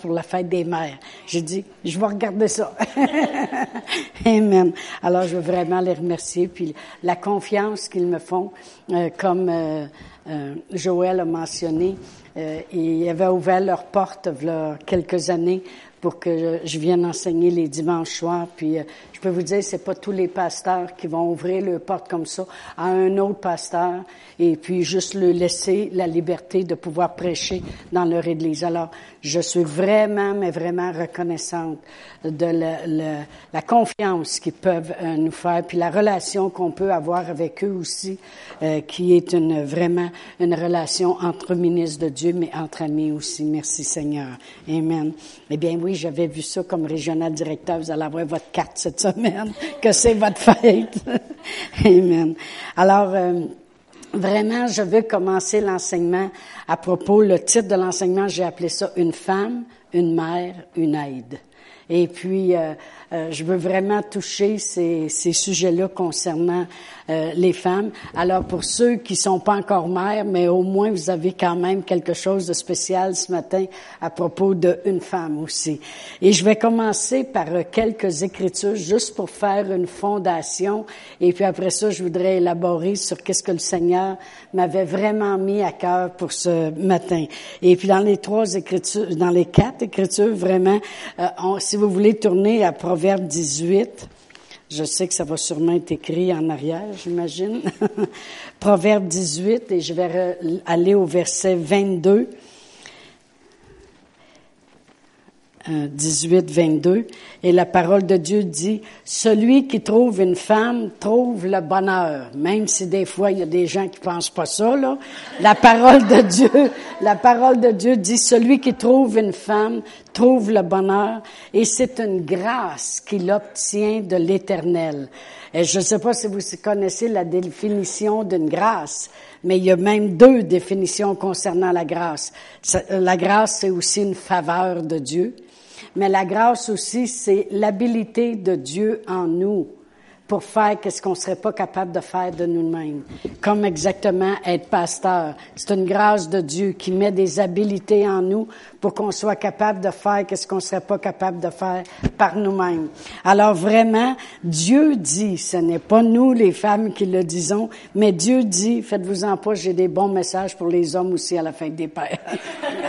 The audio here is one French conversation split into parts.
pour la fête des mères. J'ai dit, je vais regarder ça. Amen. Alors, je veux vraiment les remercier, puis la confiance qu'ils me font, euh, comme euh, euh, Joël a mentionné, ils avaient ouvert leurs portes il y a quelques années pour que je vienne enseigner les dimanches soirs. Puis peux vous dire, c'est pas tous les pasteurs qui vont ouvrir leurs portes comme ça à un autre pasteur et puis juste le laisser la liberté de pouvoir prêcher dans leur église. Alors, je suis vraiment, mais vraiment reconnaissante de la, confiance qu'ils peuvent euh, nous faire, puis la relation qu'on peut avoir avec eux aussi, euh, qui est une vraiment une relation entre ministres de Dieu, mais entre amis aussi. Merci Seigneur. Amen. Eh bien oui, j'avais vu ça comme régional directeur. Vous allez avoir votre carte cette semaine, que c'est votre fête. Amen. Alors, euh, Vraiment, je veux commencer l'enseignement à propos, le titre de l'enseignement, j'ai appelé ça Une femme, une mère, une aide. Et puis, euh, euh, je veux vraiment toucher ces, ces sujets-là concernant euh, les femmes. Alors, pour ceux qui sont pas encore mères, mais au moins vous avez quand même quelque chose de spécial ce matin à propos d'une femme aussi. Et je vais commencer par euh, quelques écritures juste pour faire une fondation. Et puis après ça, je voudrais élaborer sur qu'est-ce que le Seigneur m'avait vraiment mis à cœur pour ce matin. Et puis dans les trois écritures, dans les quatre écritures, vraiment, euh, si vous voulez tourner à Proverbe 18, je sais que ça va sûrement être écrit en arrière, j'imagine. Proverbe 18, et je vais aller au verset 22. 18, 22. Et la parole de Dieu dit, celui qui trouve une femme trouve le bonheur. Même si des fois il y a des gens qui pensent pas ça. La parole de Dieu, la parole de Dieu dit, celui qui trouve une femme trouve le bonheur. Et c'est une grâce qu'il obtient de l'éternel. Je ne sais pas si vous connaissez la définition d'une grâce, mais il y a même deux définitions concernant la grâce. La grâce, c'est aussi une faveur de Dieu. Mais la grâce aussi, c'est l'habilité de Dieu en nous pour faire qu'est-ce qu'on serait pas capable de faire de nous-mêmes. Comme exactement être pasteur. C'est une grâce de Dieu qui met des habilités en nous pour qu'on soit capable de faire qu'est-ce qu'on serait pas capable de faire par nous-mêmes. Alors vraiment, Dieu dit, ce n'est pas nous les femmes qui le disons, mais Dieu dit, faites-vous en pas, j'ai des bons messages pour les hommes aussi à la fin des pères.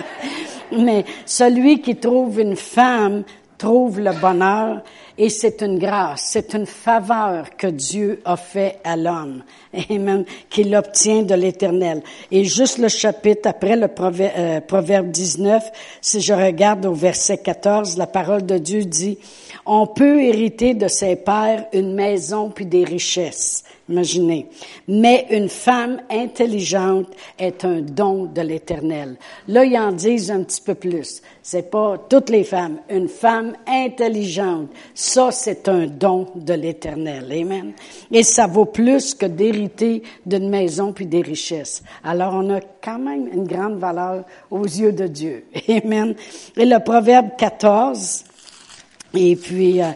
mais celui qui trouve une femme trouve le bonheur et c'est une grâce, c'est une faveur que Dieu a fait à l'homme, Amen, qu'il obtient de l'Éternel. Et juste le chapitre après le proverbe, euh, proverbe 19, si je regarde au verset 14, la parole de Dieu dit, on peut hériter de ses pères une maison puis des richesses. Imaginez. Mais une femme intelligente est un don de l'Éternel. Là, ils en disent un petit peu plus. C'est pas toutes les femmes. Une femme intelligente, ça, c'est un don de l'Éternel. Amen. Et ça vaut plus que d'hériter d'une maison puis des richesses. Alors, on a quand même une grande valeur aux yeux de Dieu. Amen. Et le proverbe 14, et puis, euh,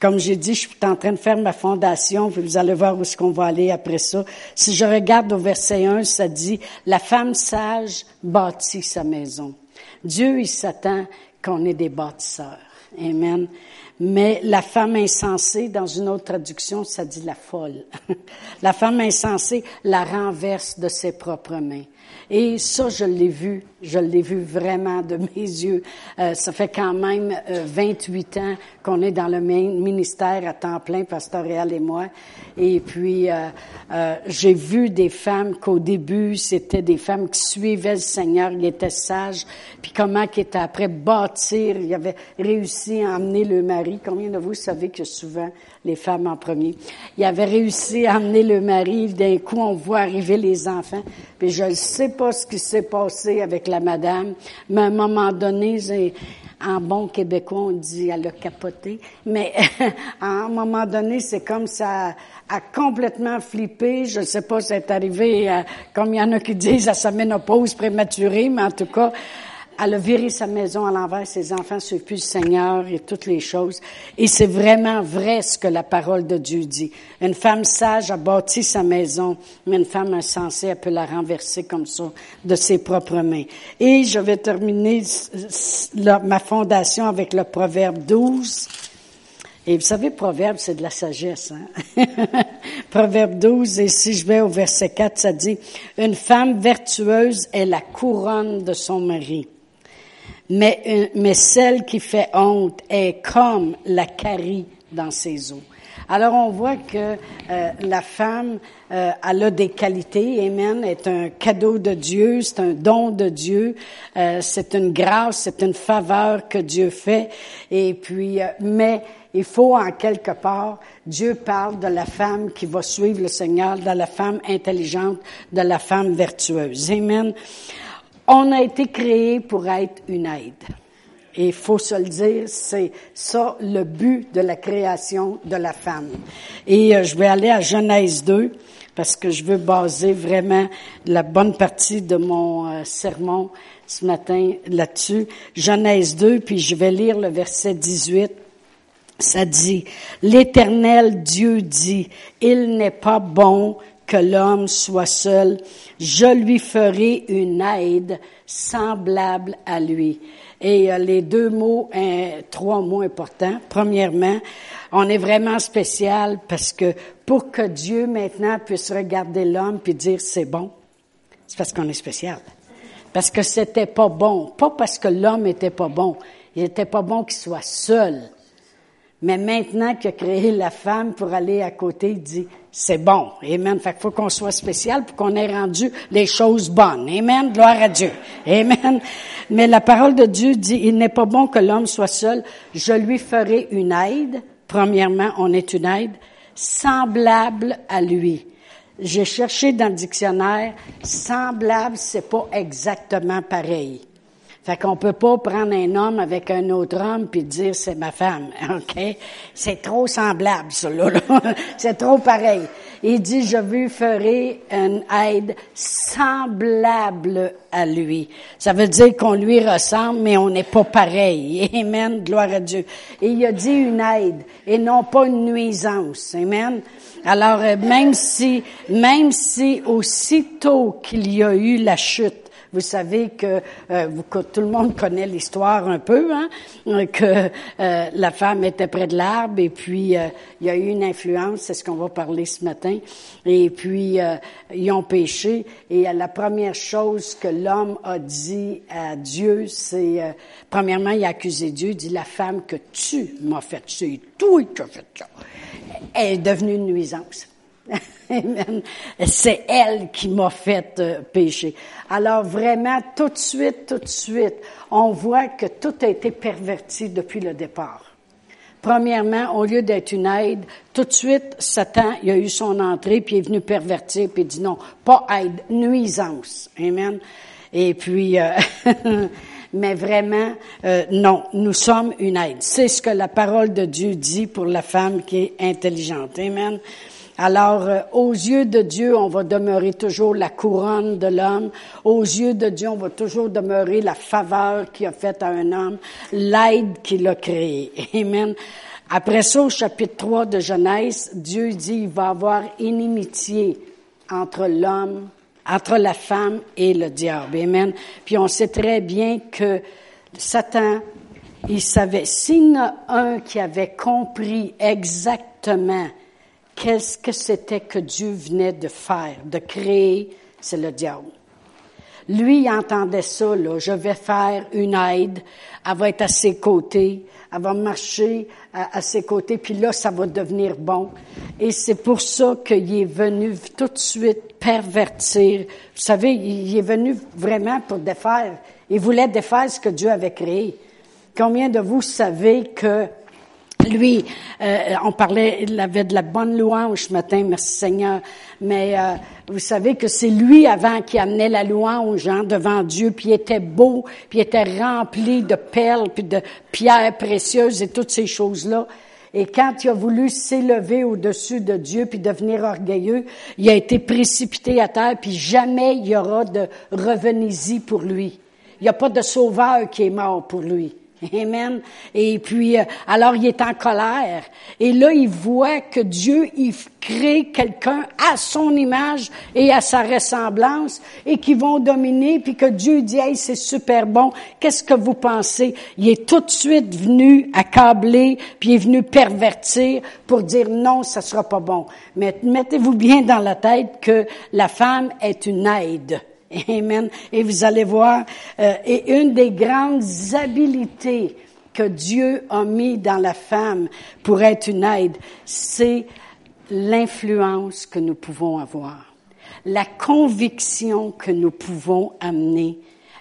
comme j'ai dit, je suis en train de faire ma fondation, vous allez voir où est-ce qu'on va aller après ça. Si je regarde au verset 1, ça dit, la femme sage bâtit sa maison. Dieu, il s'attend qu'on ait des bâtisseurs. Amen. Mais la femme insensée, dans une autre traduction, ça dit la folle. la femme insensée la renverse de ses propres mains. Et ça, je l'ai vu, je l'ai vu vraiment de mes yeux. Euh, ça fait quand même 28 euh, ans qu'on est dans le ministère à temps plein, pastoral et moi. Et puis, euh, j'ai vu des femmes qu'au début, c'était des femmes qui suivaient le Seigneur, qui étaient sages, puis comment qui étaient après bâtir, ils avaient réussi à emmener le mari. Combien de vous savez que souvent les femmes en premier. Il avait réussi à amener le mari. D'un coup, on voit arriver les enfants. Puis je ne sais pas ce qui s'est passé avec la madame, mais à un moment donné, en bon québécois, on dit elle a capoté. Mais à un moment donné, c'est comme ça a complètement flippé. Je ne sais pas si c'est arrivé, comme il y en a qui disent, à sa ménopause prématurée, mais en tout cas, elle a viré sa maison à l'envers, ses enfants suivent plus le Seigneur et toutes les choses. Et c'est vraiment vrai ce que la parole de Dieu dit. Une femme sage a bâti sa maison, mais une femme insensée, elle peut la renverser comme ça, de ses propres mains. Et je vais terminer ma fondation avec le Proverbe 12. Et vous savez, Proverbe, c'est de la sagesse. Hein? Proverbe 12, et si je vais au verset 4, ça dit, Une femme vertueuse est la couronne de son mari mais, euh, mais celle qui fait honte est comme la carie dans ses eaux. Alors on voit que euh, la femme, euh, elle a des qualités, Amen, est un cadeau de Dieu, c'est un don de Dieu, euh, c'est une grâce, c'est une faveur que Dieu fait. Et puis, mais il faut en quelque part, Dieu parle de la femme qui va suivre le Seigneur, de la femme intelligente, de la femme vertueuse. Amen. On a été créé pour être une aide. Et il faut se le dire, c'est ça le but de la création de la femme. Et euh, je vais aller à Genèse 2 parce que je veux baser vraiment la bonne partie de mon euh, sermon ce matin là-dessus. Genèse 2, puis je vais lire le verset 18. Ça dit, l'Éternel Dieu dit, il n'est pas bon que l'homme soit seul, je lui ferai une aide semblable à lui. Et euh, les deux mots, trois mots importants. Premièrement, on est vraiment spécial parce que pour que Dieu maintenant puisse regarder l'homme puis dire c'est bon, c'est parce qu'on est spécial. Parce que c'était pas bon, pas parce que l'homme était pas bon. Il était pas bon qu'il soit seul. Mais maintenant qu'il a créé la femme pour aller à côté, il dit, c'est bon. Amen. Fait qu'il faut qu'on soit spécial pour qu'on ait rendu les choses bonnes. Amen. Gloire à Dieu. Amen. Mais la parole de Dieu dit, il n'est pas bon que l'homme soit seul. Je lui ferai une aide. Premièrement, on est une aide semblable à lui. J'ai cherché dans le dictionnaire, semblable, c'est pas exactement pareil. Fait qu'on peut pas prendre un homme avec un autre homme puis dire c'est ma femme, ok? C'est trop semblable, ça là. c'est trop pareil. Il dit je lui ferai une aide semblable à lui. Ça veut dire qu'on lui ressemble, mais on n'est pas pareil. Amen, gloire à Dieu. Et il a dit une aide et non pas une nuisance. Amen. Alors euh, même si, même si aussitôt qu'il y a eu la chute vous savez que, euh, tout le monde connaît l'histoire un peu, hein, que euh, la femme était près de l'arbre et puis euh, il y a eu une influence, c'est ce qu'on va parler ce matin. Et puis ils ont péché et la première chose que l'homme a dit à Dieu, c'est premièrement il a accusé Dieu, il dit la femme que tu m'as faite, c'est toi qui as fait ça. Est devenue une nuisance. C'est elle qui m'a fait euh, pécher. Alors vraiment, tout de suite, tout de suite, on voit que tout a été perverti depuis le départ. Premièrement, au lieu d'être une aide, tout de suite, Satan, il a eu son entrée, puis il est venu pervertir, puis il dit non, pas aide, nuisance. Amen. Et puis, euh, mais vraiment, euh, non, nous sommes une aide. C'est ce que la parole de Dieu dit pour la femme qui est intelligente. Amen. Alors, euh, aux yeux de Dieu, on va demeurer toujours la couronne de l'homme. Aux yeux de Dieu, on va toujours demeurer la faveur qu'il a faite à un homme, l'aide qu'il a créée. Amen. Après ça, au chapitre 3 de Genèse, Dieu dit, il va avoir inimitié entre l'homme, entre la femme et le diable. Amen. Puis on sait très bien que Satan, il savait, s'il y en a un qui avait compris exactement qu'est-ce que c'était que Dieu venait de faire, de créer, c'est le diable. Lui, il entendait ça, là, je vais faire une aide, elle va être à ses côtés, elle va marcher à, ses côtés, puis là, ça va devenir bon. Et c'est pour ça qu'il est venu tout de suite pervertir. Vous savez, il est venu vraiment pour défaire. Il voulait défaire ce que Dieu avait créé. Combien de vous savez que lui, euh, on parlait, il avait de la bonne louange ce matin, merci Seigneur. Mais euh, vous savez que c'est lui avant qui amenait la louange hein, devant Dieu, puis il était beau, puis il était rempli de perles, puis de pierres précieuses et toutes ces choses-là. Et quand il a voulu s'élever au-dessus de Dieu puis devenir orgueilleux, il a été précipité à terre, puis jamais il y aura de revenez-y pour lui. Il n'y a pas de sauveur qui est mort pour lui. Amen. Et puis, euh, alors il est en colère. Et là, il voit que Dieu, il crée quelqu'un à son image et à sa ressemblance et qui vont dominer, puis que Dieu dit, hey, c'est super bon. Qu'est-ce que vous pensez? Il est tout de suite venu accabler, puis il est venu pervertir pour dire non, ça sera pas bon. Mais mettez-vous bien dans la tête que la femme est une aide. Amen. Et vous allez voir, euh, et une des grandes habiletés que Dieu a mis dans la femme pour être une aide, c'est l'influence que nous pouvons avoir, la conviction que nous pouvons amener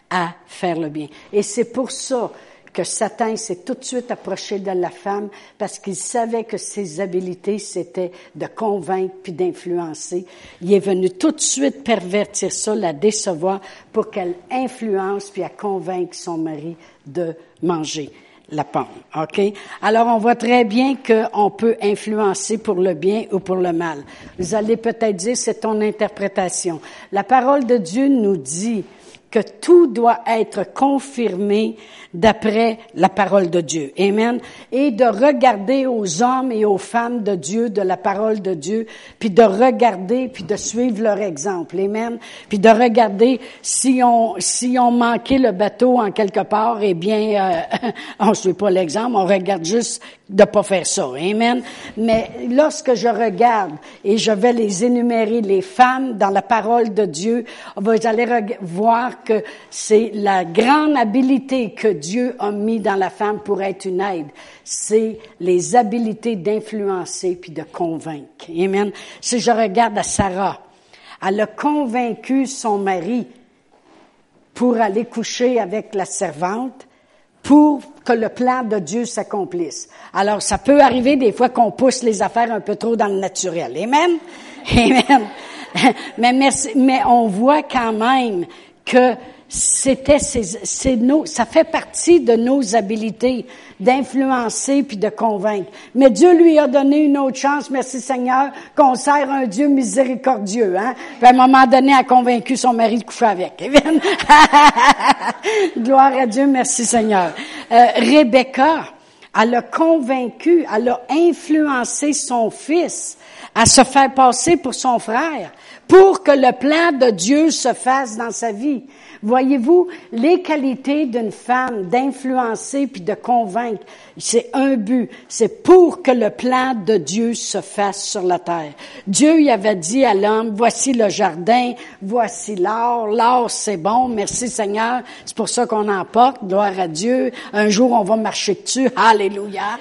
à faire le bien. Et c'est pour ça que Satan s'est tout de suite approché de la femme parce qu'il savait que ses habiletés, c'était de convaincre puis d'influencer. Il est venu tout de suite pervertir ça, la décevoir pour qu'elle influence puis à convaincre son mari de manger la pomme. OK? Alors, on voit très bien qu'on peut influencer pour le bien ou pour le mal. Vous allez peut-être dire, c'est ton interprétation. La parole de Dieu nous dit que tout doit être confirmé d'après la parole de Dieu. Amen. Et de regarder aux hommes et aux femmes de Dieu, de la parole de Dieu, puis de regarder, puis de suivre leur exemple. Amen. Puis de regarder si on, si on manquait le bateau en quelque part, eh bien, euh, on ne suit pas l'exemple, on regarde juste de pas faire ça. Amen. Mais lorsque je regarde et je vais les énumérer, les femmes dans la parole de Dieu, vous allez voir que c'est la grande habilité que Dieu a mis dans la femme pour être une aide. C'est les habilités d'influencer puis de convaincre. Amen. Si je regarde à Sarah, elle a convaincu son mari pour aller coucher avec la servante pour que le plan de Dieu s'accomplisse. Alors, ça peut arriver des fois qu'on pousse les affaires un peu trop dans le naturel. Amen? Amen. Mais, merci, mais on voit quand même que c'était c'est nos, ça fait partie de nos habilités d'influencer puis de convaincre. Mais Dieu lui a donné une autre chance, merci Seigneur, qu'on sert un Dieu miséricordieux, hein. Puis à un moment donné, elle a convaincu son mari de coucher avec. Gloire à Dieu, merci Seigneur. Euh, Rebecca, elle a convaincu, elle a influencé son fils à se faire passer pour son frère pour que le plan de Dieu se fasse dans sa vie. Voyez-vous, les qualités d'une femme d'influencer puis de convaincre, c'est un but, c'est pour que le plan de Dieu se fasse sur la terre. Dieu y avait dit à l'homme, voici le jardin, voici l'or, l'or c'est bon, merci Seigneur, c'est pour ça qu'on en porte, gloire à Dieu. Un jour on va marcher dessus, alléluia.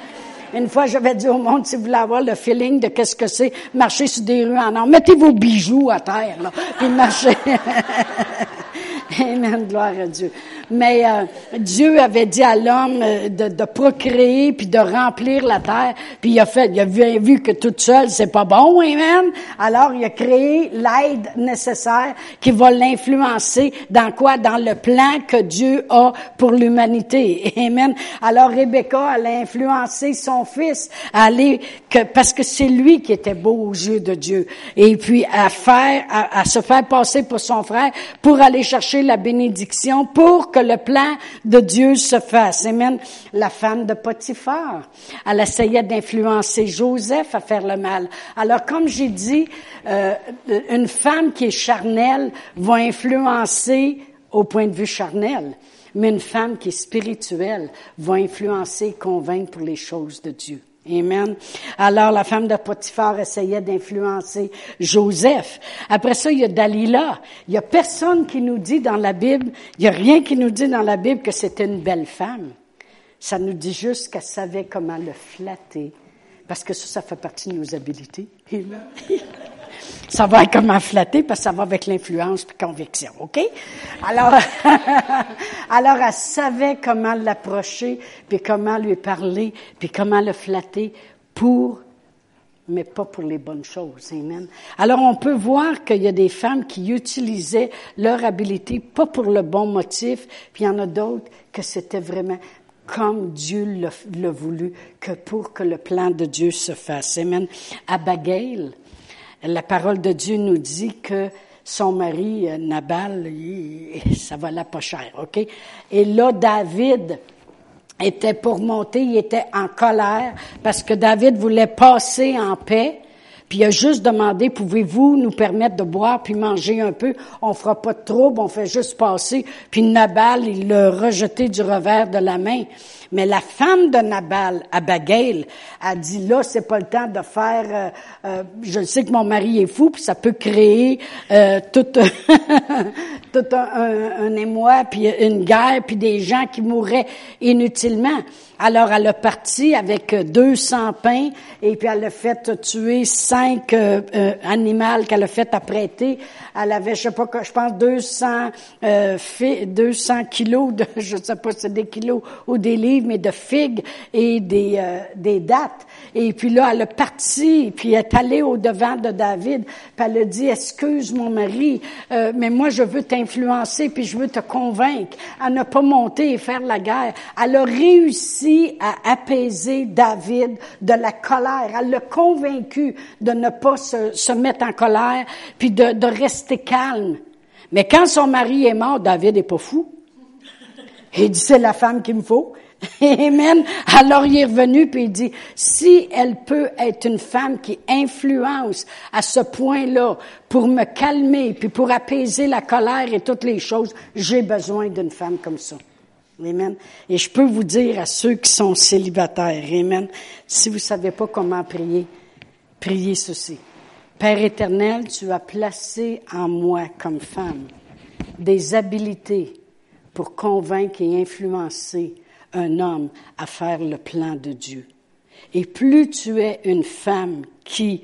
Une fois, j'avais dit au monde, si vous voulez avoir le feeling de qu'est-ce que c'est, marcher sur des rues en or, mettez vos bijoux à terre, là, puis marchez. Amen, gloire à Dieu. Mais euh, Dieu avait dit à l'homme euh, de, de, procréer puis de remplir la terre. Puis il a fait, il a vu, vu que toute seule c'est pas bon, amen. Alors il a créé l'aide nécessaire qui va l'influencer dans quoi? Dans le plan que Dieu a pour l'humanité, amen. Alors Rebecca, elle a influencé son fils à aller que parce que c'est lui qui était beau aux yeux de Dieu. Et puis à faire, à, à se faire passer pour son frère pour aller chercher la bénédiction pour que le plan de Dieu se fasse. Amen. La femme de Potiphar, elle essayait d'influencer Joseph à faire le mal. Alors, comme j'ai dit, euh, une femme qui est charnelle va influencer au point de vue charnel. Mais une femme qui est spirituelle va influencer et convaincre pour les choses de Dieu. Amen. Alors, la femme de Potiphar essayait d'influencer Joseph. Après ça, il y a Dalila. Il y a personne qui nous dit dans la Bible, il y a rien qui nous dit dans la Bible que c'était une belle femme. Ça nous dit juste qu'elle savait comment le flatter. Parce que ça, ça fait partie de nos habilités. Ça va être comment flatter parce que ça va avec l'influence et conviction, OK? Alors, alors elle savait comment l'approcher, puis comment lui parler, puis comment le flatter pour mais pas pour les bonnes choses. Amen. Alors, on peut voir qu'il y a des femmes qui utilisaient leur habilité pas pour le bon motif, puis il y en a d'autres que c'était vraiment comme Dieu l'a voulu, que pour que le plan de Dieu se fasse. Amen. Abigail, la parole de Dieu nous dit que son mari, euh, Nabal, ça valait pas cher, OK? Et là, David était pour monter, il était en colère parce que David voulait passer en paix. Puis il a juste demandé, pouvez-vous nous permettre de boire puis manger un peu? On fera pas de trouble, on fait juste passer. Puis Nabal, il l'a rejeté du revers de la main. Mais la femme de Nabal, Abigail, a dit là, c'est pas le temps de faire. Euh, euh, je sais que mon mari est fou, puis ça peut créer euh, tout, un, émoi, puis une guerre, puis des gens qui mourraient inutilement. Alors elle a parti avec 200 pains et puis elle a fait tuer cinq euh, animaux qu'elle a fait apprêter. Elle avait, je sais pas, je pense 200 euh, 200 kilos de, je sais pas si c'est des kilos ou des livres, mais de figues et des euh, des dates. Et puis là, elle a parti, puis elle est allée au devant de David, puis elle a dit, excuse mon mari, euh, mais moi je veux t'influencer, puis je veux te convaincre à ne pas monter et faire la guerre. Elle a réussi à apaiser David de la colère. Elle l'a convaincu de ne pas se, se, mettre en colère, puis de, de rester calme. Mais quand son mari est mort, David est pas fou. Il dit, c'est la femme qu'il me faut. Amen. Alors il est revenu puis il dit, si elle peut être une femme qui influence à ce point-là pour me calmer puis pour apaiser la colère et toutes les choses, j'ai besoin d'une femme comme ça. Amen. Et je peux vous dire à ceux qui sont célibataires, Amen, si vous savez pas comment prier, priez ceci. Père éternel, tu as placé en moi comme femme des habiletés pour convaincre et influencer un homme à faire le plan de Dieu. Et plus tu es une femme qui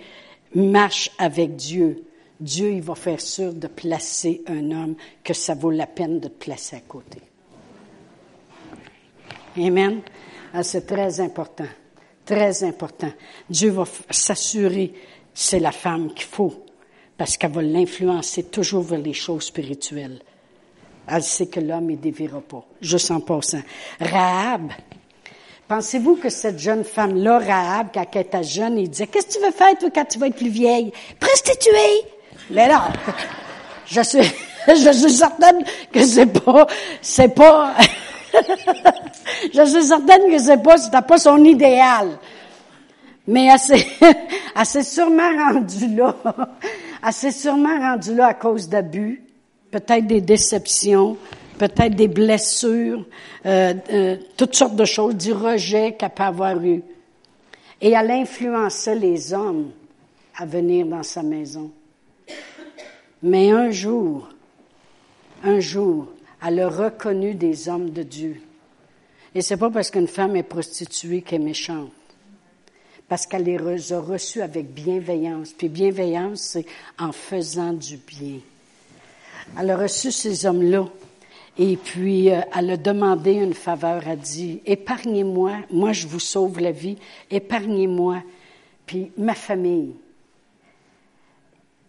marche avec Dieu, Dieu, il va faire sûr de placer un homme que ça vaut la peine de te placer à côté. Amen. Ah, c'est très important. Très important. Dieu va s'assurer, c'est la femme qu'il faut, parce qu'elle va l'influencer toujours vers les choses spirituelles. Elle sait que l'homme ne dévira pas, juste en passant. Rahab, pensez-vous que cette jeune femme-là, Rahab, quand elle était jeune, il disait, qu'est-ce que tu veux faire, toi, quand tu vas être plus vieille? Prostituée! Mais non, je suis, je suis certaine que c'est pas, c'est pas, je suis certaine que c'est pas, c'était pas son idéal. Mais elle s'est, elle s'est sûrement rendue là. Elle s'est sûrement rendue là à cause d'abus peut-être des déceptions, peut-être des blessures, euh, euh, toutes sortes de choses, du rejet qu'elle peut avoir eu. Et elle influençait les hommes à venir dans sa maison. Mais un jour, un jour, elle a reconnu des hommes de Dieu. Et c'est pas parce qu'une femme est prostituée qu'elle est méchante. Parce qu'elle les a reçus avec bienveillance. Puis bienveillance, c'est en faisant du bien. Elle a reçu ces hommes-là. Et puis, euh, elle a demandé une faveur. Elle a dit, épargnez-moi, moi je vous sauve la vie, épargnez-moi, puis ma famille.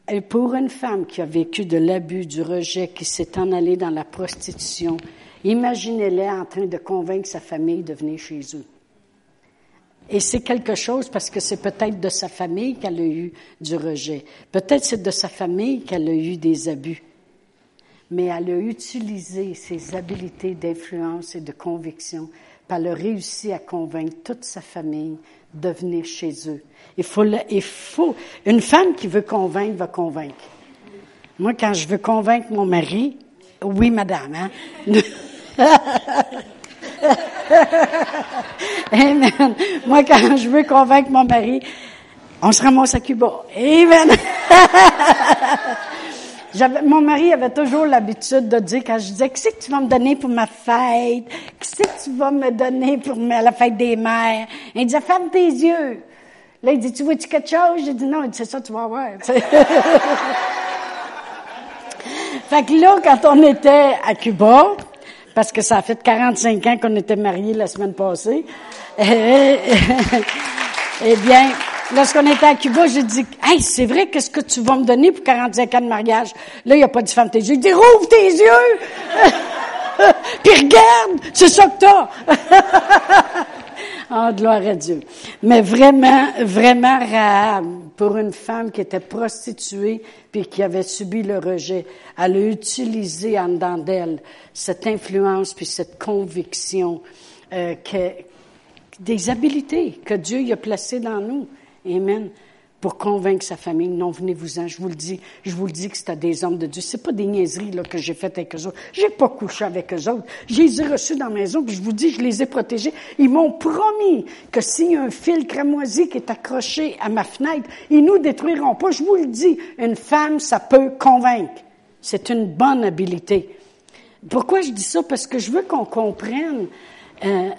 Et pour une femme qui a vécu de l'abus, du rejet, qui s'est en allée dans la prostitution, imaginez-la en train de convaincre sa famille de venir chez eux. Et c'est quelque chose parce que c'est peut-être de sa famille qu'elle a eu du rejet. Peut-être c'est de sa famille qu'elle a eu des abus mais elle a utilisé ses habiletés d'influence et de conviction, puis elle a à convaincre toute sa famille de venir chez eux. Il faut, il faut, une femme qui veut convaincre va convaincre. Moi, quand je veux convaincre mon mari, oui, madame, hein? Amen. Moi, quand je veux convaincre mon mari, on se ramasse à Cuba. Amen. mon mari avait toujours l'habitude de dire, quand je disais, qu'est-ce que tu vas me donner pour ma fête? Qu'est-ce que tu vas me donner pour la fête des mères? Il disait, ferme tes yeux. Là, il dit, tu vois-tu quelque chose? J'ai dit, non, c'est ça, tu vas voir. fait que là, quand on était à Cuba, parce que ça a fait 45 ans qu'on était mariés la semaine passée, eh bien, lorsqu'on était à Cuba, j'ai dit, hey, c'est vrai, qu'est-ce que tu vas me donner pour 45 ans de mariage? Là, il n'y a pas de femme tes yeux. Il dit, rouvre tes yeux! Puis regarde, c'est ça que t'as! oh, gloire à Dieu. Mais vraiment, vraiment, pour une femme qui était prostituée puis qui avait subi le rejet. Elle a utilisé en dedans d'elle cette influence puis cette conviction euh, que, des habiletés que Dieu y a placées dans nous. Amen pour convaincre sa famille. Non, venez-vous-en, je vous le dis. Je vous le dis que c'était des hommes de Dieu. C'est pas des niaiseries là, que j'ai faites avec eux autres. J'ai pas couché avec eux autres. Je les ai reçus dans la maison, puis je vous dis, je les ai protégés. Ils m'ont promis que s'il y a un fil cramoisi qui est accroché à ma fenêtre, ils nous détruiront pas. Je vous le dis, une femme, ça peut convaincre. C'est une bonne habilité. Pourquoi je dis ça? Parce que je veux qu'on comprenne euh,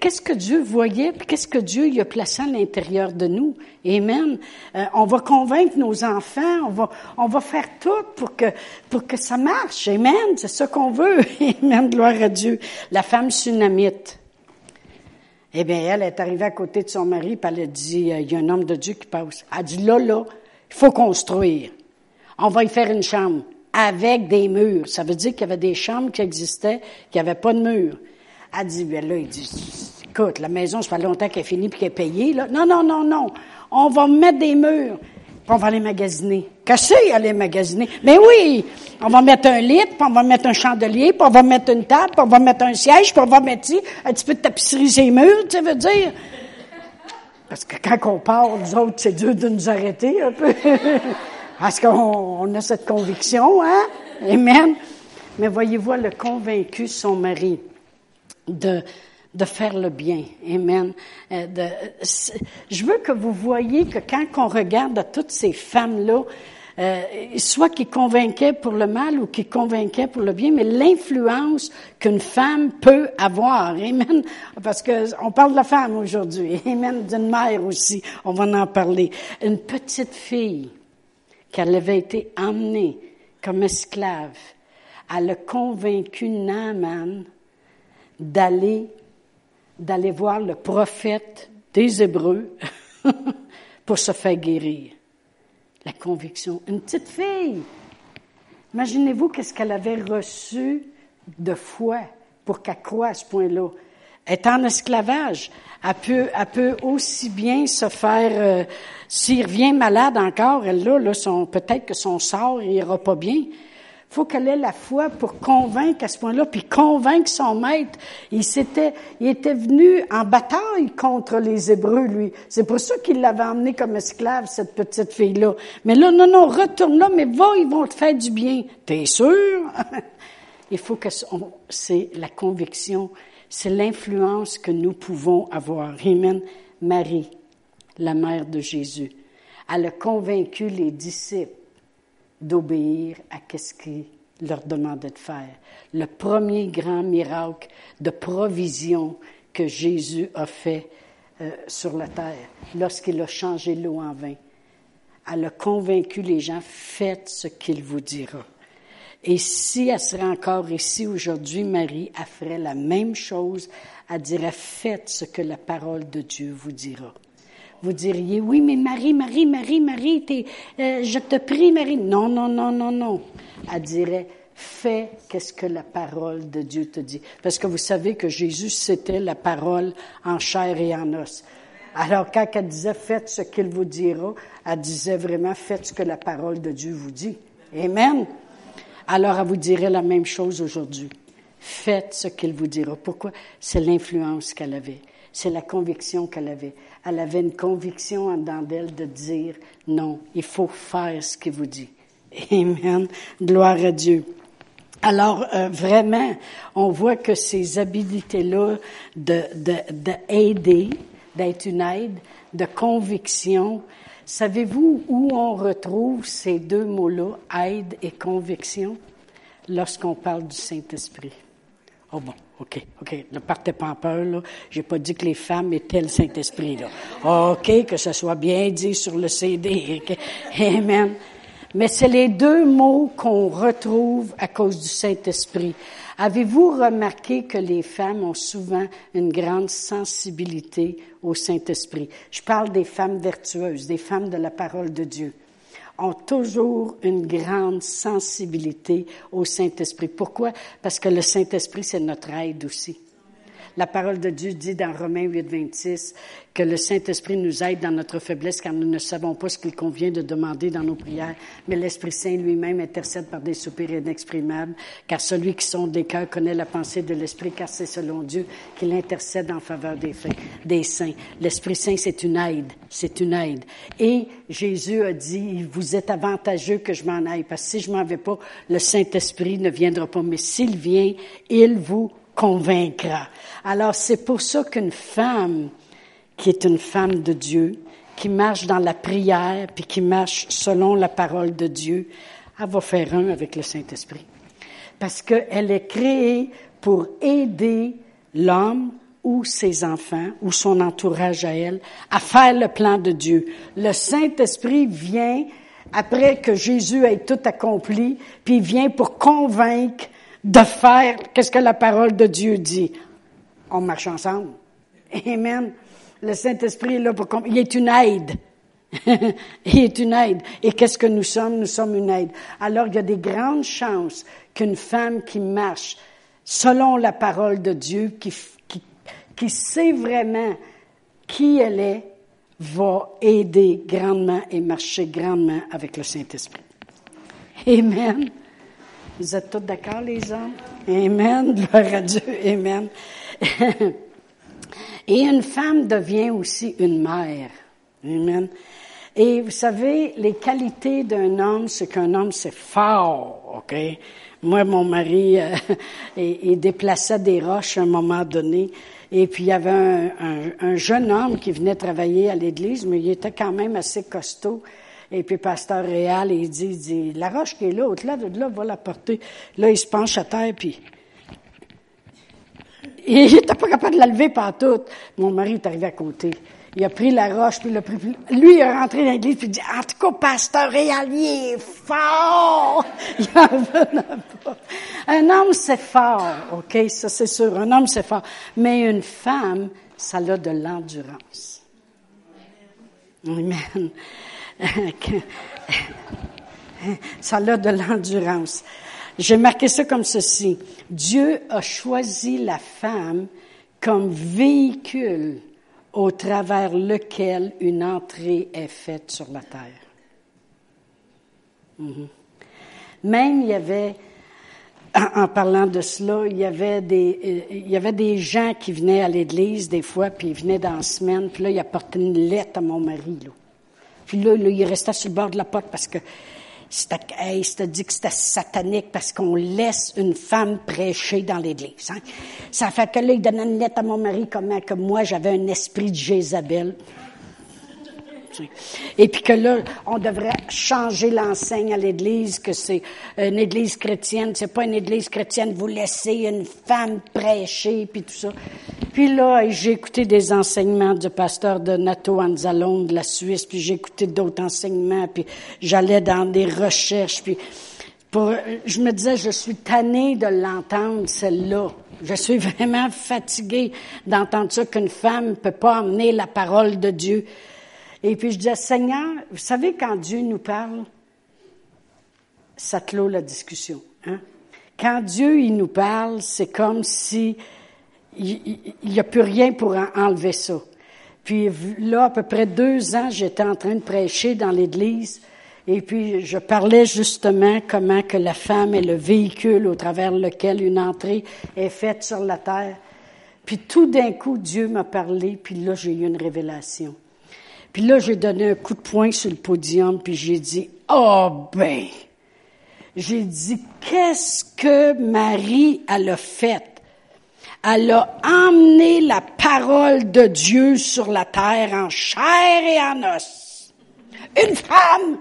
qu'est-ce que Dieu voyait, qu'est-ce que Dieu y a placé à l'intérieur de nous? Amen. Euh, on va convaincre nos enfants, on va, on va faire tout pour que, pour que ça marche. Amen. C'est ça qu'on veut. Amen. Gloire à Dieu. La femme sunamite. Eh bien, elle est arrivée à côté de son mari, puis elle a dit, euh, il y a un homme de Dieu qui passe. Elle a dit, là, là, il faut construire. On va y faire une chambre avec des murs. Ça veut dire qu'il y avait des chambres qui existaient, qui n'avaient pas de murs. Elle dit, ben là, il dit, écoute, la maison, ça fait longtemps qu'elle est finie puis qu'elle est payée, là. Non, non, non, non. On va mettre des murs. Puis on va aller magasiner. Cassé, aller magasiner? Mais oui, on va mettre un lit, puis on va mettre un chandelier, puis on va mettre une table, puis on va mettre un siège, puis on va mettre un petit peu de tapisserie sur les murs, tu veux dire? Parce que quand on part, nous autres, c'est dur de nous arrêter un peu. Parce qu'on a cette conviction, hein? Amen. Mais voyez-vous, le convaincu son mari de, de faire le bien. Amen. Euh, je veux que vous voyez que quand on regarde toutes ces femmes-là, euh, soit qui convainquaient pour le mal ou qui convainquaient pour le bien, mais l'influence qu'une femme peut avoir. Amen. Parce que on parle de la femme aujourd'hui. Amen. D'une mère aussi. On va en parler. Une petite fille qu'elle avait été emmenée comme esclave. Elle a convaincu Naaman d'aller, voir le prophète des Hébreux pour se faire guérir. La conviction. Une petite fille. Imaginez-vous qu'est-ce qu'elle avait reçu de foi pour qu'elle croie à ce point-là. Est en esclavage. Elle peut, aussi bien se faire, euh, s'il revient malade encore, elle là, peut-être que son sort ira pas bien faut qu'elle ait la foi pour convaincre à ce point-là, puis convaincre son maître. Il s'était, il était venu en bataille contre les Hébreux, lui. C'est pour ça qu'il l'avait emmené comme esclave, cette petite fille-là. Mais là, non, non, retourne là, mais va, ils vont te faire du bien. T'es sûr? il faut que c'est la conviction, c'est l'influence que nous pouvons avoir. Amen. Marie, la mère de Jésus, elle a convaincu les disciples d'obéir à ce qu'il leur demandait de faire. Le premier grand miracle de provision que Jésus a fait euh, sur la terre, lorsqu'il a changé l'eau en vin. Elle a convaincu les gens, faites ce qu'il vous dira. Et si elle serait encore ici aujourd'hui, Marie, elle ferait la même chose. Elle dirait, faites ce que la parole de Dieu vous dira. Vous diriez, oui, mais Marie, Marie, Marie, Marie, euh, je te prie, Marie. Non, non, non, non, non. Elle dirait, fais qu'est-ce que la parole de Dieu te dit. Parce que vous savez que Jésus, c'était la parole en chair et en os. Alors, quand elle disait, faites ce qu'il vous dira, elle disait vraiment, faites ce que la parole de Dieu vous dit. Amen. Alors, elle vous dirait la même chose aujourd'hui. Faites ce qu'il vous dira. Pourquoi? C'est l'influence qu'elle avait. C'est la conviction qu'elle avait elle avait une conviction en dedans d'elle de dire non, il faut faire ce qu'il vous dit. Amen. Gloire à Dieu. Alors, euh, vraiment, on voit que ces habilités-là de, de, de d'être une aide, de conviction, savez-vous où on retrouve ces deux mots-là, aide et conviction, lorsqu'on parle du Saint-Esprit? Oh bon, OK, OK. Ne partez pas en peur, là. J'ai pas dit que les femmes étaient le Saint-Esprit, là. OK, que ce soit bien dit sur le CD. Amen. Mais c'est les deux mots qu'on retrouve à cause du Saint-Esprit. Avez-vous remarqué que les femmes ont souvent une grande sensibilité au Saint-Esprit? Je parle des femmes vertueuses, des femmes de la parole de Dieu ont toujours une grande sensibilité au Saint-Esprit. Pourquoi? Parce que le Saint-Esprit, c'est notre aide aussi. La parole de Dieu dit dans Romains 8, 26 que le Saint-Esprit nous aide dans notre faiblesse car nous ne savons pas ce qu'il convient de demander dans nos prières, mais l'Esprit Saint lui-même intercède par des soupirs inexprimables, car celui qui sonde des cœurs connaît la pensée de l'Esprit, car c'est selon Dieu qu'il intercède en faveur des, saints. L'Esprit Saint, c'est une aide, c'est une aide. Et Jésus a dit, vous êtes avantageux que je m'en aille, parce que si je m'en vais pas, le Saint-Esprit ne viendra pas, mais s'il vient, il vous convaincra. Alors c'est pour ça qu'une femme qui est une femme de Dieu, qui marche dans la prière, puis qui marche selon la parole de Dieu, elle va faire un avec le Saint-Esprit. Parce qu'elle est créée pour aider l'homme ou ses enfants ou son entourage à elle à faire le plan de Dieu. Le Saint-Esprit vient après que Jésus ait tout accompli, puis il vient pour convaincre de faire qu'est-ce que la parole de Dieu dit? On marche ensemble. Amen. Le Saint-Esprit est là pour... Il est une aide. il est une aide. Et qu'est-ce que nous sommes? Nous sommes une aide. Alors, il y a des grandes chances qu'une femme qui marche selon la parole de Dieu, qui, qui, qui sait vraiment qui elle est, va aider grandement et marcher grandement avec le Saint-Esprit. Amen. Vous êtes tous d'accord, les hommes? Amen. Gloire à Dieu. Amen. Et une femme devient aussi une mère. Amen. Et vous savez, les qualités d'un homme, c'est qu'un homme, c'est fort, OK? Moi, mon mari, euh, il, déplaçait des roches à un moment donné. Et puis, il y avait un, jeune homme qui venait travailler à l'église, mais il était quand même assez costaud. Et puis, pasteur Réal, il dit, il dit, la roche qui est là, au-delà de là, va la porter. Là, il se penche à terre, puis il n'était pas capable de la lever par toute. Mon mari est arrivé à côté. Il a pris la roche, puis il a pris... Lui, il est rentré dans l'église, puis il dit, en tout cas, pasteur Réal, il est fort! Il en pas. Un homme, c'est fort, OK? Ça, c'est sûr. Un homme, c'est fort. Mais une femme, ça a de l'endurance. Amen. ça a de l'endurance. J'ai marqué ça comme ceci. Dieu a choisi la femme comme véhicule au travers lequel une entrée est faite sur la terre. Mhm. Même il y avait, en, parlant de cela, il y avait des, euh, il y avait des gens qui venaient à l'église des fois, puis ils venaient dans la semaine, puis là, ils apportaient une lettre à mon mari, là. Puis là, il restait sur le bord de la porte parce que c'était, hey, dit que c'était satanique parce qu'on laisse une femme prêcher dans l'église. Hein? Ça fait que là, il donnait une lettre à mon mari comment que moi, j'avais un esprit de Jézabel. Et puis que là, on devrait changer l'enseigne à l'Église, que c'est une Église chrétienne, c'est pas une Église chrétienne, vous laissez une femme prêcher, puis tout ça. Puis là, j'ai écouté des enseignements du pasteur de Nato Anzalone de la Suisse, puis j'ai écouté d'autres enseignements, puis j'allais dans des recherches, puis pour, je me disais, je suis tannée de l'entendre, celle-là. Je suis vraiment fatiguée d'entendre ça qu'une femme ne peut pas emmener la parole de Dieu. Et puis je disais, Seigneur, vous savez, quand Dieu nous parle, ça clôt la discussion. Hein? Quand Dieu il nous parle, c'est comme si il n'y a plus rien pour enlever ça. Puis là, à peu près deux ans, j'étais en train de prêcher dans l'Église. Et puis, je parlais justement comment que la femme est le véhicule au travers lequel une entrée est faite sur la terre. Puis tout d'un coup, Dieu m'a parlé, puis là, j'ai eu une révélation. Puis là, j'ai donné un coup de poing sur le podium, puis j'ai dit, oh ben, j'ai dit, qu'est-ce que Marie, elle a fait? Elle a emmené la parole de Dieu sur la terre en chair et en os. Une femme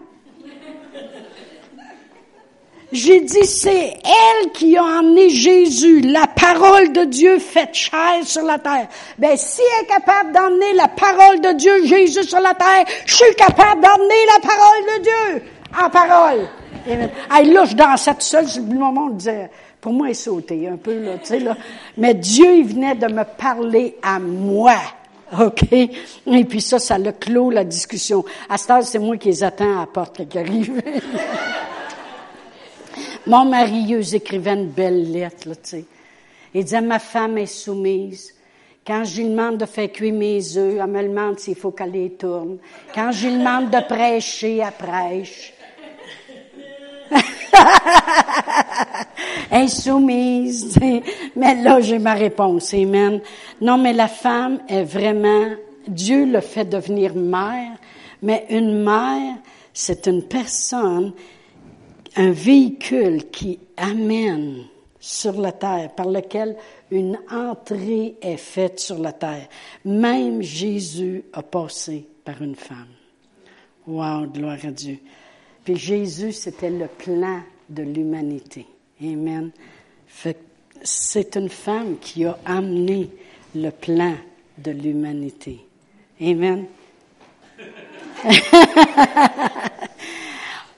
j'ai dit, c'est elle qui a emmené Jésus, la parole de Dieu faite chair sur la terre. Ben, si elle est capable d'emmener la parole de Dieu, Jésus sur la terre, je suis capable d'emmener la parole de Dieu en parole. Là, je dansais tout seul, le moment on disait, pour moi, il sautait un peu, là, tu sais, là. Mais Dieu, il venait de me parler à moi. OK? Et puis ça, ça le clos la discussion. À ce stade, c'est moi qui les attends à la porte qui arrive. Mon mari, eux écrivait une belle lettre, là, tu sais. Il disait, ma femme est soumise. Quand je lui demande de faire cuire mes œufs, elle me demande s'il faut qu'elle les tourne. Quand je lui demande de prêcher, elle prêche. Insoumise. Mais là, j'ai ma réponse. Amen. Non, mais la femme est vraiment, Dieu le fait devenir mère, mais une mère, c'est une personne, un véhicule qui amène sur la terre, par lequel une entrée est faite sur la terre. Même Jésus a passé par une femme. Wow, gloire à Dieu. Puis Jésus, c'était le plan de l'humanité. Amen. c'est une femme qui a amené le plan de l'humanité. Amen.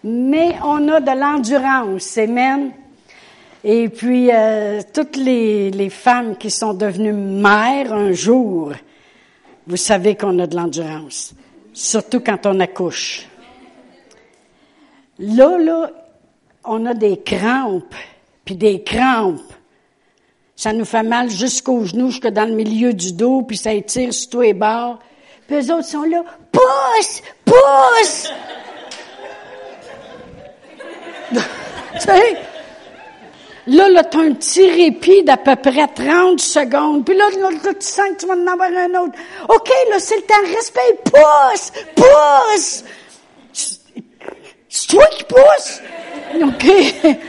Mais on a de l'endurance. Amen. Et puis, euh, toutes les, les, femmes qui sont devenues mères un jour, vous savez qu'on a de l'endurance, surtout quand on accouche. Là, là, on a des crampes, puis des crampes. Ça nous fait mal jusqu'aux genoux, jusque dans le milieu du dos, puis ça étire sur tous les bords. Puis eux autres sont là, pousse, pousse! Là, là, tu as un petit répit d'à peu près 30 secondes. Puis là, là, tu sens que tu vas en avoir un autre. OK, là, c'est le temps. Respect. Pousse! Pousse! C'est toi qui pousse? OK.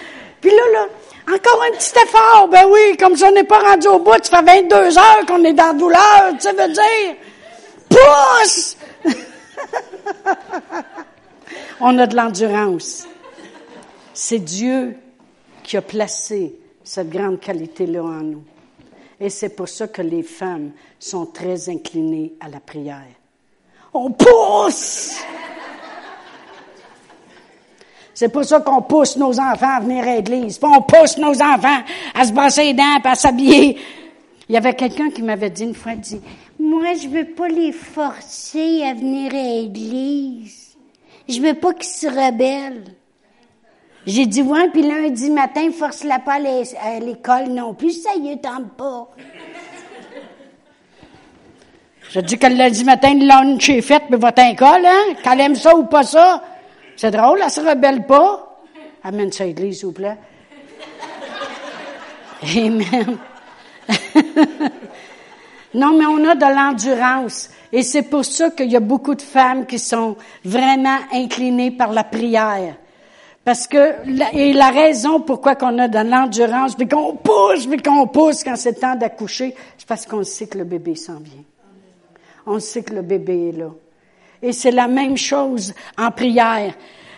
Puis là, là, encore un petit effort. Ben oui, comme si on n'est pas rendu au bout, ça fait 22 heures qu'on est dans la douleur. Tu veux dire? Pousse! on a de l'endurance. C'est Dieu qui a placé cette grande qualité-là en nous. Et c'est pour ça que les femmes sont très inclinées à la prière. On pousse! C'est pour ça qu'on pousse nos enfants à venir à l'église. on pousse nos enfants à se brosser les dents, à s'habiller. Il y avait quelqu'un qui m'avait dit une fois, dit, moi, je veux pas les forcer à venir à l'église. Je veux pas qu'ils se rebellent. J'ai dit, ouais, puis lundi matin, force-la pas à l'école non plus, ça y est, tente pas. J'ai dit que lundi matin, le lunch est fait, mais votre école, hein, qu'elle aime ça ou pas ça? C'est drôle, elle se rebelle pas. Amène ça à l'église, s'il vous plaît. Amen. non, mais on a de l'endurance. Et c'est pour ça qu'il y a beaucoup de femmes qui sont vraiment inclinées par la prière. Parce que, et la raison pourquoi qu'on a de l'endurance, puis qu'on pousse, puis qu'on pousse quand c'est temps d'accoucher, c'est parce qu'on sait que le bébé s'en vient. On sait que le bébé est là. Et c'est la même chose en prière.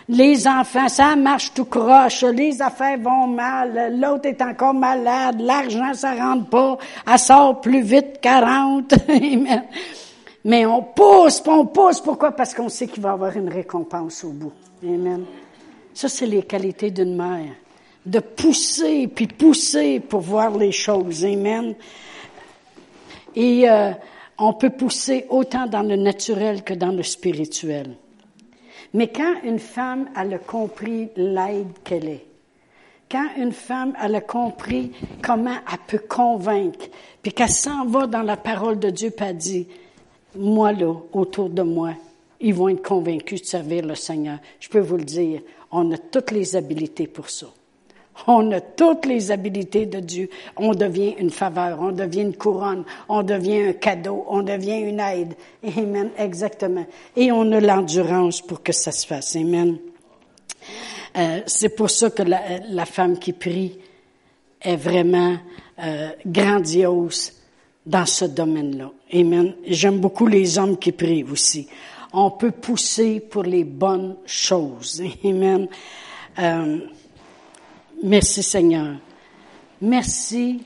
Les enfants, ça marche tout croche, les affaires vont mal, l'autre est encore malade, l'argent, ça rentre pas, elle sort plus vite 40. Mais on pousse, on pousse. Pourquoi? Parce qu'on sait qu'il va y avoir une récompense au bout. Amen. Ça, c'est les qualités d'une mère. De pousser, puis pousser pour voir les choses. Amen. Et euh, on peut pousser autant dans le naturel que dans le spirituel. Mais quand une femme a compris l'aide qu'elle est, quand une femme a compris comment elle peut convaincre, puis qu'elle s'en va dans la parole de Dieu, elle dit, moi là, autour de moi, ils vont être convaincus de servir le Seigneur. Je peux vous le dire, on a toutes les habiletés pour ça. On a toutes les habiletés de Dieu. On devient une faveur, on devient une couronne, on devient un cadeau, on devient une aide. Amen, exactement. Et on a l'endurance pour que ça se fasse. Amen. Euh, c'est pour ça que la, femme qui prie est vraiment euh, grandiose dans ce domaine-là. Amen. J'aime beaucoup les hommes qui prient aussi on peut pousser pour les bonnes choses. Amen. Euh, merci Seigneur. Merci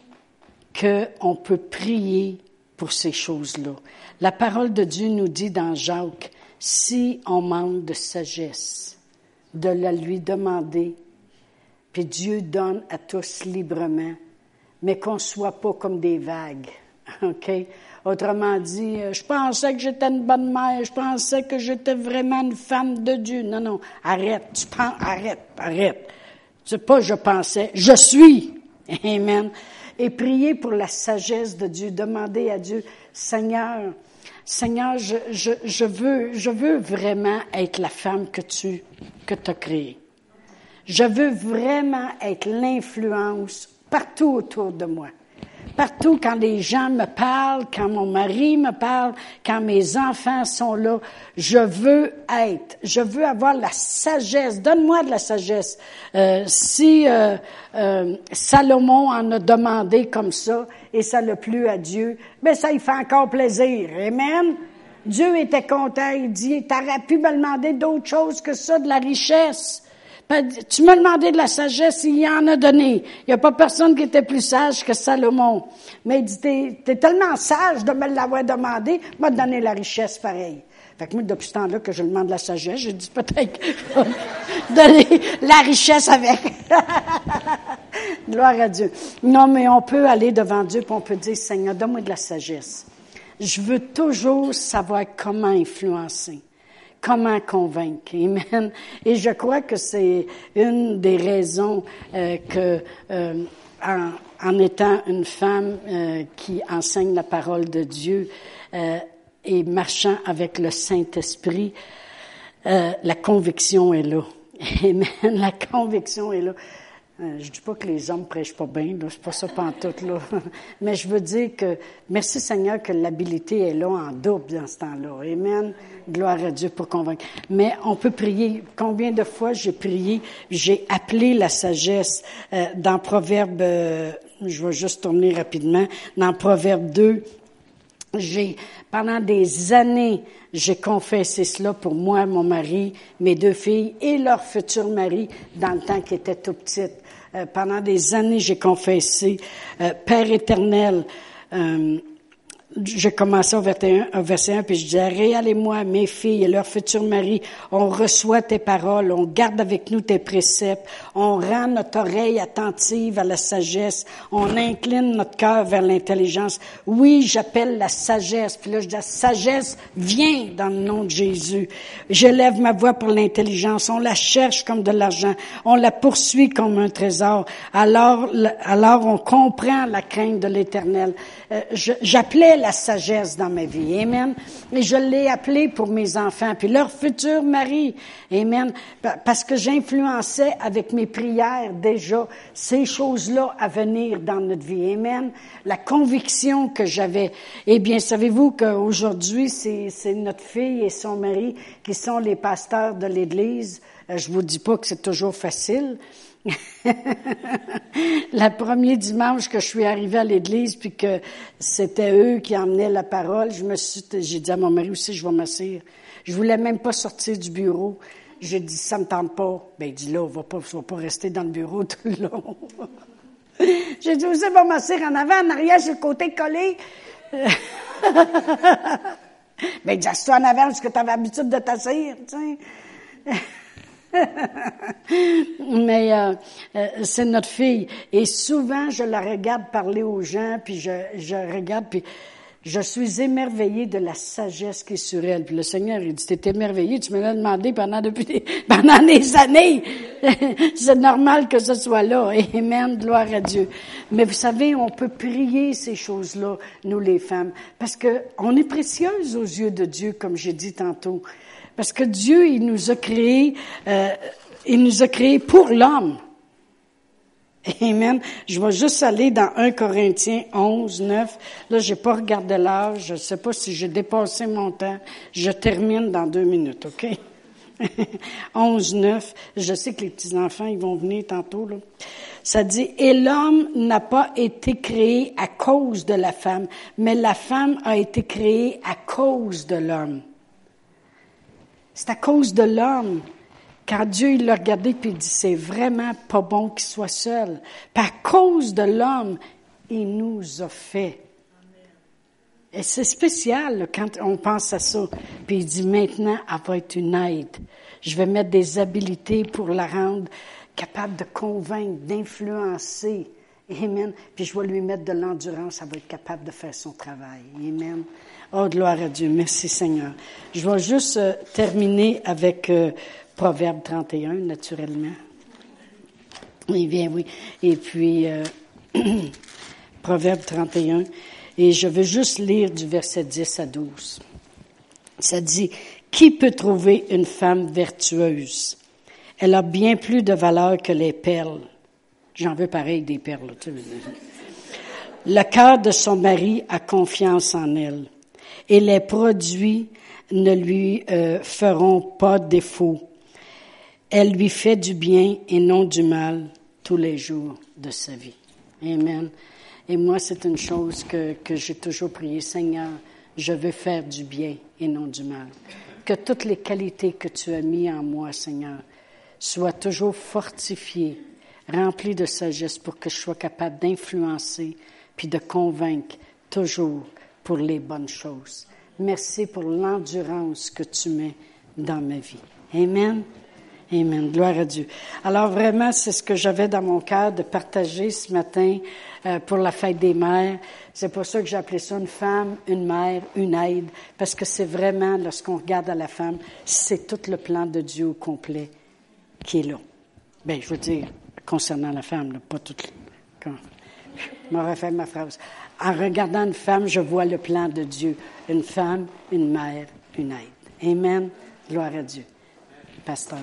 qu'on peut prier pour ces choses-là. La parole de Dieu nous dit dans Jacques, si on manque de sagesse, de la lui demander, puis Dieu donne à tous librement, mais qu'on ne soit pas comme des vagues. OK? Autrement dit, euh, je pensais que j'étais une bonne mère, je pensais que j'étais vraiment une femme de Dieu. Non, non, arrête, tu arrête, arrête. C'est pas je pensais, je suis. Amen. et prier pour la sagesse de Dieu. Demander à Dieu, Seigneur, Seigneur, je, veux, vraiment être la femme que tu, as créée. Je veux vraiment être l'influence partout autour de moi. Partout, quand les gens me parlent, quand mon mari me parle, quand mes enfants sont là, je veux être, je veux avoir la sagesse. Donne-moi de la sagesse. Euh, si euh, euh, Salomon en a demandé comme ça et ça l'a plu à Dieu, ben ça il fait encore plaisir. Amen. Dieu était content. Il dit, t'aurais pu me demander d'autres choses que ça, de la richesse. Tu m'as demandé de la sagesse, il y en a donné. Il n'y a pas personne qui était plus sage que Salomon. Mais il dit, t'es, es tellement sage de me l'avoir demandé, m'a donné la richesse pareil. Fait que moi, depuis ce temps-là que je demande la sagesse, je dis peut-être donner la richesse avec. Gloire à Dieu. Non, mais on peut aller devant Dieu et on peut dire, Seigneur, donne-moi de la sagesse. Je veux toujours savoir comment influencer comment convaincre. Amen. Et je crois que c'est une des raisons euh, que, euh, en, en, étant une femme euh, qui enseigne la parole de Dieu euh, et marchant avec le Saint-Esprit, euh, la conviction est là. Amen. La conviction est là. Euh, je dis pas que les hommes prêchent pas bien, là, c'est pas ça pantoute, là. Mais je veux dire que, merci Seigneur que l'habilité est là en double dans ce temps-là. Amen. Gloire à Dieu pour convaincre. Mais on peut prier. Combien de fois j'ai prié, j'ai appelé la sagesse euh, dans Proverbe, euh, je vais juste tourner rapidement, dans Proverbe 2, j'ai, pendant des années, j'ai confessé cela pour moi, mon mari, mes deux filles et leur futur mari dans le temps qu'ils étaient tout petites. Euh, pendant des années, j'ai confessé, euh, Père éternel, euh, j'ai commencé au verset 1, au verset 1, puis je disais, réalez-moi, mes filles et leur futur mari, on reçoit tes paroles, on garde avec nous tes préceptes, on rend notre oreille attentive à la sagesse, on incline notre cœur vers l'intelligence. Oui, j'appelle la sagesse, puis là je dis, la sagesse vient dans le nom de Jésus. J'élève ma voix pour l'intelligence, on la cherche comme de l'argent, on la poursuit comme un trésor. Alors, alors on comprend la crainte de l'éternel. Euh, j'appelais la sagesse dans ma vie. Amen. Et je l'ai appelé pour mes enfants, puis leur futur mari. Amen. Parce que j'influençais avec mes prières déjà ces choses-là à venir dans notre vie. Amen. La conviction que j'avais. Eh bien, savez-vous qu'aujourd'hui, c'est notre fille et son mari qui sont les pasteurs de l'Église? Euh, je vous dis pas que c'est toujours facile, le premier dimanche que je suis arrivée à l'église, puis que c'était eux qui emmenaient la parole, je me suis, j'ai dit à mon mari aussi, je vais m'asseoir. Je voulais même pas sortir du bureau. J'ai dit, ça me tente pas. Ben, il dit, là, on va pas, on va pas rester dans le bureau tout le long. j'ai dit, vous va m'asseoir en avant, en arrière, sur le côté collé. ben, dit, toi en avant, parce que tu avais l'habitude de t'asseoir. Mais euh, euh, c'est notre fille. Et souvent, je la regarde parler aux gens, puis je, je regarde, puis je suis émerveillée de la sagesse qui est sur elle. Puis le Seigneur, il dit, t'es émerveillée, tu me l'as demandé pendant depuis des, pendant des années. c'est normal que ce soit là. Amen, gloire à Dieu. Mais vous savez, on peut prier ces choses-là, nous les femmes, parce que on est précieuses aux yeux de Dieu, comme j'ai dit tantôt. Parce que Dieu, il nous a créés, euh, il nous a créés pour l'homme. Amen. Je vais juste aller dans 1 Corinthiens 11, 9. Là, j'ai pas regardé l'âge. Je sais pas si j'ai dépassé mon temps. Je termine dans deux minutes, OK? 11, 9. Je sais que les petits-enfants, ils vont venir tantôt, là. Ça dit, et l'homme n'a pas été créé à cause de la femme, mais la femme a été créée à cause de l'homme. C'est à cause de l'homme. Car Dieu, il l'a regardé puis il dit, c'est vraiment pas bon qu'il soit seul. Par cause de l'homme, il nous a fait. Et c'est spécial quand on pense à ça. Puis il dit, maintenant, elle va être une aide. Je vais mettre des habiletés pour la rendre capable de convaincre, d'influencer. Amen. Puis je vais lui mettre de l'endurance, elle va être capable de faire son travail. Amen. Oh, gloire à Dieu. Merci Seigneur. Je vais juste euh, terminer avec euh, Proverbe 31, naturellement. Oui, bien oui. Et puis, euh, Proverbe 31. Et je veux juste lire du verset 10 à 12. Ça dit, Qui peut trouver une femme vertueuse? Elle a bien plus de valeur que les perles. J'en veux pareil des perles. Le cœur de son mari a confiance en elle et les produits ne lui euh, feront pas défaut. Elle lui fait du bien et non du mal tous les jours de sa vie. Amen. Et moi, c'est une chose que, que j'ai toujours prié, Seigneur, je veux faire du bien et non du mal. Que toutes les qualités que tu as mises en moi, Seigneur, soient toujours fortifiées, remplies de sagesse pour que je sois capable d'influencer puis de convaincre toujours pour les bonnes choses. Merci pour l'endurance que tu mets dans ma vie. Amen. Amen. Gloire à Dieu. Alors vraiment, c'est ce que j'avais dans mon cœur de partager ce matin euh, pour la fête des mères. C'est pour ça que j'ai appelé ça une femme, une mère, une aide, parce que c'est vraiment, lorsqu'on regarde à la femme, c'est tout le plan de Dieu au complet qui est là. Ben, je veux dire, concernant la femme, pas tout. Quand, je m'aurais fait ma phrase. En regardant une femme, je vois le plan de Dieu. Une femme, une mère, une aide. Amen. Gloire à Dieu. Pasteur.